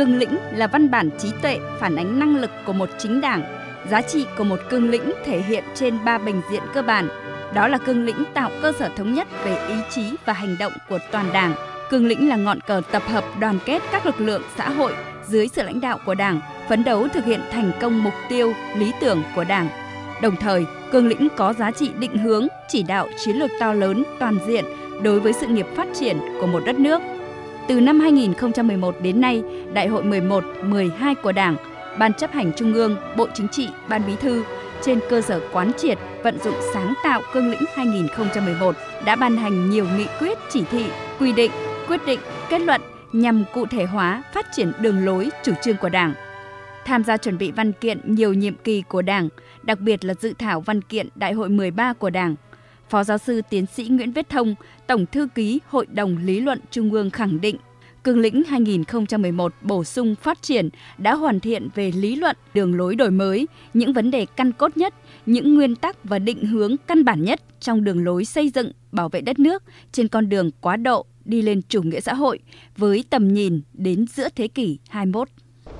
Cương lĩnh là văn bản trí tuệ phản ánh năng lực của một chính đảng, giá trị của một cương lĩnh thể hiện trên ba bình diện cơ bản. Đó là cương lĩnh tạo cơ sở thống nhất về ý chí và hành động của toàn đảng. Cương lĩnh là ngọn cờ tập hợp đoàn kết các lực lượng xã hội dưới sự lãnh đạo của Đảng, phấn đấu thực hiện thành công mục tiêu, lý tưởng của Đảng. Đồng thời, cương lĩnh có giá trị định hướng, chỉ đạo chiến lược to lớn, toàn diện đối với sự nghiệp phát triển của một đất nước. Từ năm 2011 đến nay, Đại hội 11, 12 của Đảng, Ban chấp hành Trung ương, Bộ Chính trị, Ban Bí thư trên cơ sở quán triệt, vận dụng sáng tạo cương lĩnh 2011 đã ban hành nhiều nghị quyết, chỉ thị, quy định, quyết định, kết luận nhằm cụ thể hóa phát triển đường lối chủ trương của Đảng. Tham gia chuẩn bị văn kiện nhiều nhiệm kỳ của Đảng, đặc biệt là dự thảo văn kiện Đại hội 13 của Đảng. Phó giáo sư tiến sĩ Nguyễn Viết Thông, Tổng thư ký Hội đồng Lý luận Trung ương khẳng định Cương lĩnh 2011 bổ sung phát triển đã hoàn thiện về lý luận, đường lối đổi mới, những vấn đề căn cốt nhất, những nguyên tắc và định hướng căn bản nhất trong đường lối xây dựng, bảo vệ đất nước trên con đường quá độ đi lên chủ nghĩa xã hội với tầm nhìn đến giữa thế kỷ 21.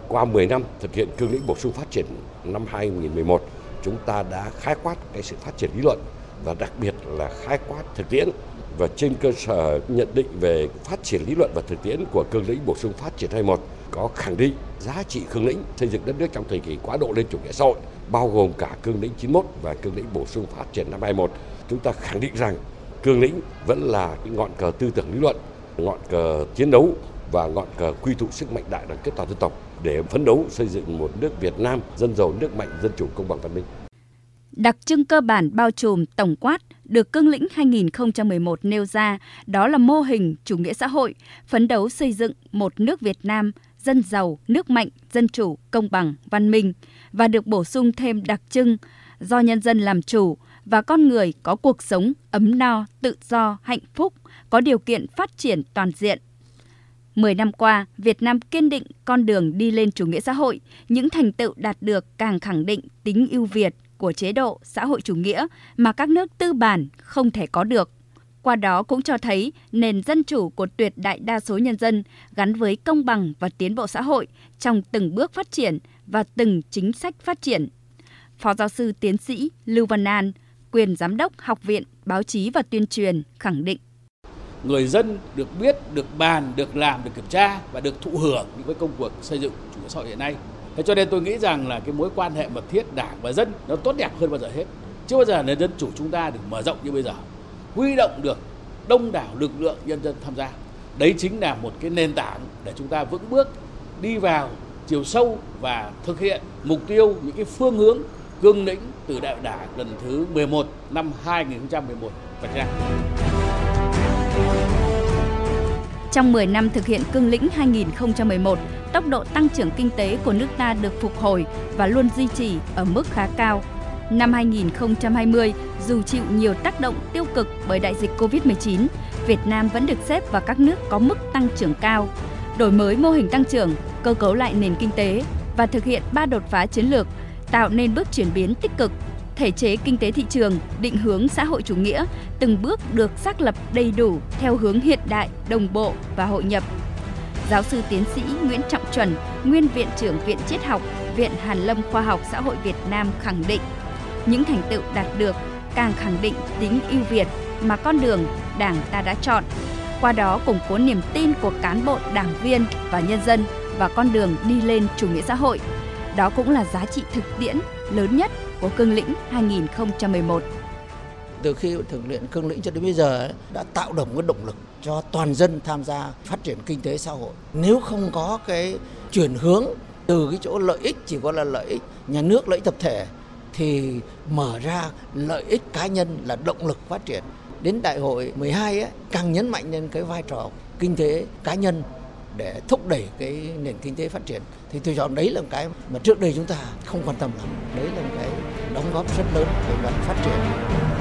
Qua 10 năm thực hiện cương lĩnh bổ sung phát triển năm 2011, chúng ta đã khái quát cái sự phát triển lý luận và đặc biệt là khái quát thực tiễn và trên cơ sở nhận định về phát triển lý luận và thực tiễn của cương lĩnh bổ sung phát triển 21 có khẳng định giá trị cương lĩnh xây dựng đất nước trong thời kỳ quá độ lên chủ nghĩa xã hội bao gồm cả cương lĩnh 91 và cương lĩnh bổ sung phát triển năm 21 chúng ta khẳng định rằng cương lĩnh vẫn là cái ngọn cờ tư tưởng lý luận ngọn cờ chiến đấu và ngọn cờ quy tụ sức mạnh đại đoàn kết toàn dân tộc để phấn đấu xây dựng một nước Việt Nam dân giàu, nước mạnh, dân chủ, công bằng văn minh. Đặc trưng cơ bản bao trùm tổng quát được cương lĩnh 2011 nêu ra đó là mô hình chủ nghĩa xã hội, phấn đấu xây dựng một nước Việt Nam dân giàu, nước mạnh, dân chủ, công bằng, văn minh và được bổ sung thêm đặc trưng do nhân dân làm chủ và con người có cuộc sống ấm no, tự do, hạnh phúc, có điều kiện phát triển toàn diện. Mười năm qua, Việt Nam kiên định con đường đi lên chủ nghĩa xã hội, những thành tựu đạt được càng khẳng định tính ưu việt của chế độ xã hội chủ nghĩa mà các nước tư bản không thể có được. Qua đó cũng cho thấy nền dân chủ của tuyệt đại đa số nhân dân gắn với công bằng và tiến bộ xã hội trong từng bước phát triển và từng chính sách phát triển. Phó giáo sư tiến sĩ Lưu Văn An, quyền giám đốc Học viện Báo chí và Tuyên truyền khẳng định người dân được biết, được bàn, được làm, được kiểm tra và được thụ hưởng những cái công cuộc xây dựng chủ nghĩa xã hội hiện nay. Thế cho nên tôi nghĩ rằng là cái mối quan hệ mật thiết đảng và dân nó tốt đẹp hơn bao giờ hết. Chưa bao giờ nền dân chủ chúng ta được mở rộng như bây giờ. Huy động được đông đảo lực lượng nhân dân tham gia. Đấy chính là một cái nền tảng để chúng ta vững bước đi vào chiều sâu và thực hiện mục tiêu những cái phương hướng cương lĩnh từ đại đảng lần thứ 11 năm 2011 vạch ra. Trong 10 năm thực hiện cương lĩnh 2011, tốc độ tăng trưởng kinh tế của nước ta được phục hồi và luôn duy trì ở mức khá cao. Năm 2020, dù chịu nhiều tác động tiêu cực bởi đại dịch Covid-19, Việt Nam vẫn được xếp vào các nước có mức tăng trưởng cao. Đổi mới mô hình tăng trưởng, cơ cấu lại nền kinh tế và thực hiện ba đột phá chiến lược, tạo nên bước chuyển biến tích cực thể chế kinh tế thị trường, định hướng xã hội chủ nghĩa từng bước được xác lập đầy đủ theo hướng hiện đại, đồng bộ và hội nhập. Giáo sư tiến sĩ Nguyễn Trọng Chuẩn, nguyên viện trưởng Viện Triết học, Viện Hàn Lâm Khoa học Xã hội Việt Nam khẳng định, những thành tựu đạt được càng khẳng định tính ưu việt mà con đường Đảng ta đã chọn. Qua đó củng cố niềm tin của cán bộ, đảng viên và nhân dân và con đường đi lên chủ nghĩa xã hội. Đó cũng là giá trị thực tiễn lớn nhất của cương lĩnh 2011. Từ khi thực hiện cương lĩnh cho đến bây giờ đã tạo động cái động lực cho toàn dân tham gia phát triển kinh tế xã hội. Nếu không có cái chuyển hướng từ cái chỗ lợi ích chỉ có là lợi ích nhà nước lợi ích tập thể thì mở ra lợi ích cá nhân là động lực phát triển. Đến đại hội 12 ấy, càng nhấn mạnh lên cái vai trò kinh tế cá nhân để thúc đẩy cái nền kinh tế phát triển thì tôi chọn đấy là một cái mà trước đây chúng ta không quan tâm lắm đấy là một cái đóng góp rất lớn về mặt phát triển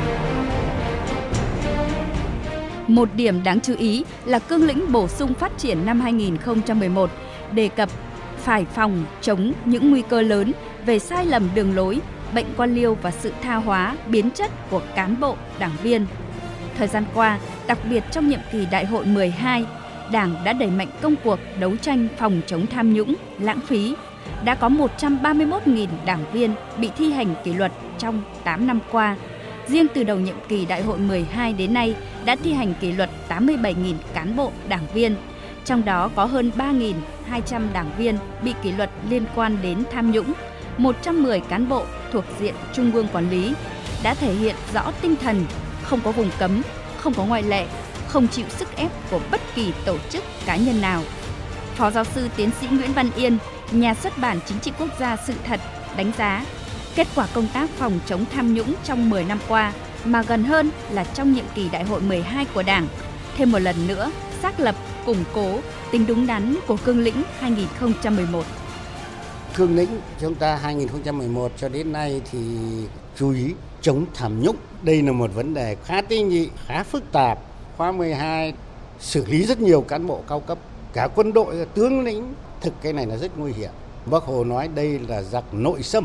một điểm đáng chú ý là cương lĩnh bổ sung phát triển năm 2011 đề cập phải phòng chống những nguy cơ lớn về sai lầm đường lối, bệnh quan liêu và sự tha hóa, biến chất của cán bộ, đảng viên. Thời gian qua, đặc biệt trong nhiệm kỳ đại hội 12, Đảng đã đẩy mạnh công cuộc đấu tranh phòng chống tham nhũng, lãng phí. Đã có 131.000 đảng viên bị thi hành kỷ luật trong 8 năm qua. Riêng từ đầu nhiệm kỳ đại hội 12 đến nay đã thi hành kỷ luật 87.000 cán bộ đảng viên, trong đó có hơn 3.200 đảng viên bị kỷ luật liên quan đến tham nhũng, 110 cán bộ thuộc diện Trung ương quản lý đã thể hiện rõ tinh thần không có vùng cấm, không có ngoại lệ, không chịu sức ép của bất kỳ tổ chức cá nhân nào. Phó giáo sư tiến sĩ Nguyễn Văn Yên, nhà xuất bản Chính trị quốc gia sự thật đánh giá kết quả công tác phòng chống tham nhũng trong 10 năm qua mà gần hơn là trong nhiệm kỳ đại hội 12 của Đảng, thêm một lần nữa xác lập, củng cố tính đúng đắn của cương lĩnh 2011. Cương lĩnh chúng ta 2011 cho đến nay thì chú ý chống tham nhũng. Đây là một vấn đề khá tinh nhị, khá phức tạp. Khóa 12 xử lý rất nhiều cán bộ cao cấp, cả quân đội, tướng lĩnh. Thực cái này là rất nguy hiểm. Bác Hồ nói đây là giặc nội xâm.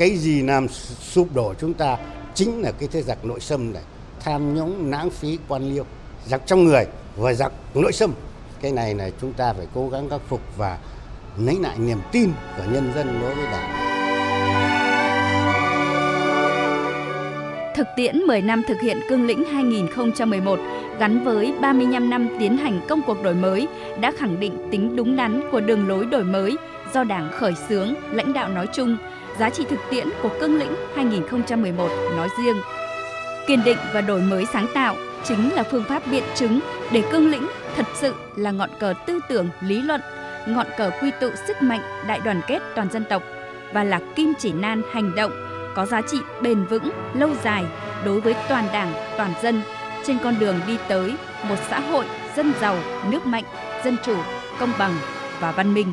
Cái gì làm sụp đổ chúng ta chính là cái thế giặc nội xâm này. Tham nhũng, lãng phí, quan liêu. Giặc trong người và giặc nội xâm. Cái này là chúng ta phải cố gắng khắc phục và lấy lại niềm tin của nhân dân đối với Đảng. Thực tiễn 10 năm thực hiện cương lĩnh 2011 gắn với 35 năm tiến hành công cuộc đổi mới đã khẳng định tính đúng đắn của đường lối đổi mới do Đảng khởi xướng, lãnh đạo nói chung, giá trị thực tiễn của cương lĩnh 2011 nói riêng. Kiên định và đổi mới sáng tạo chính là phương pháp biện chứng để cương lĩnh thật sự là ngọn cờ tư tưởng lý luận, ngọn cờ quy tụ sức mạnh đại đoàn kết toàn dân tộc và là kim chỉ nan hành động có giá trị bền vững, lâu dài đối với toàn Đảng, toàn dân trên con đường đi tới một xã hội dân giàu, nước mạnh, dân chủ, công bằng và văn minh.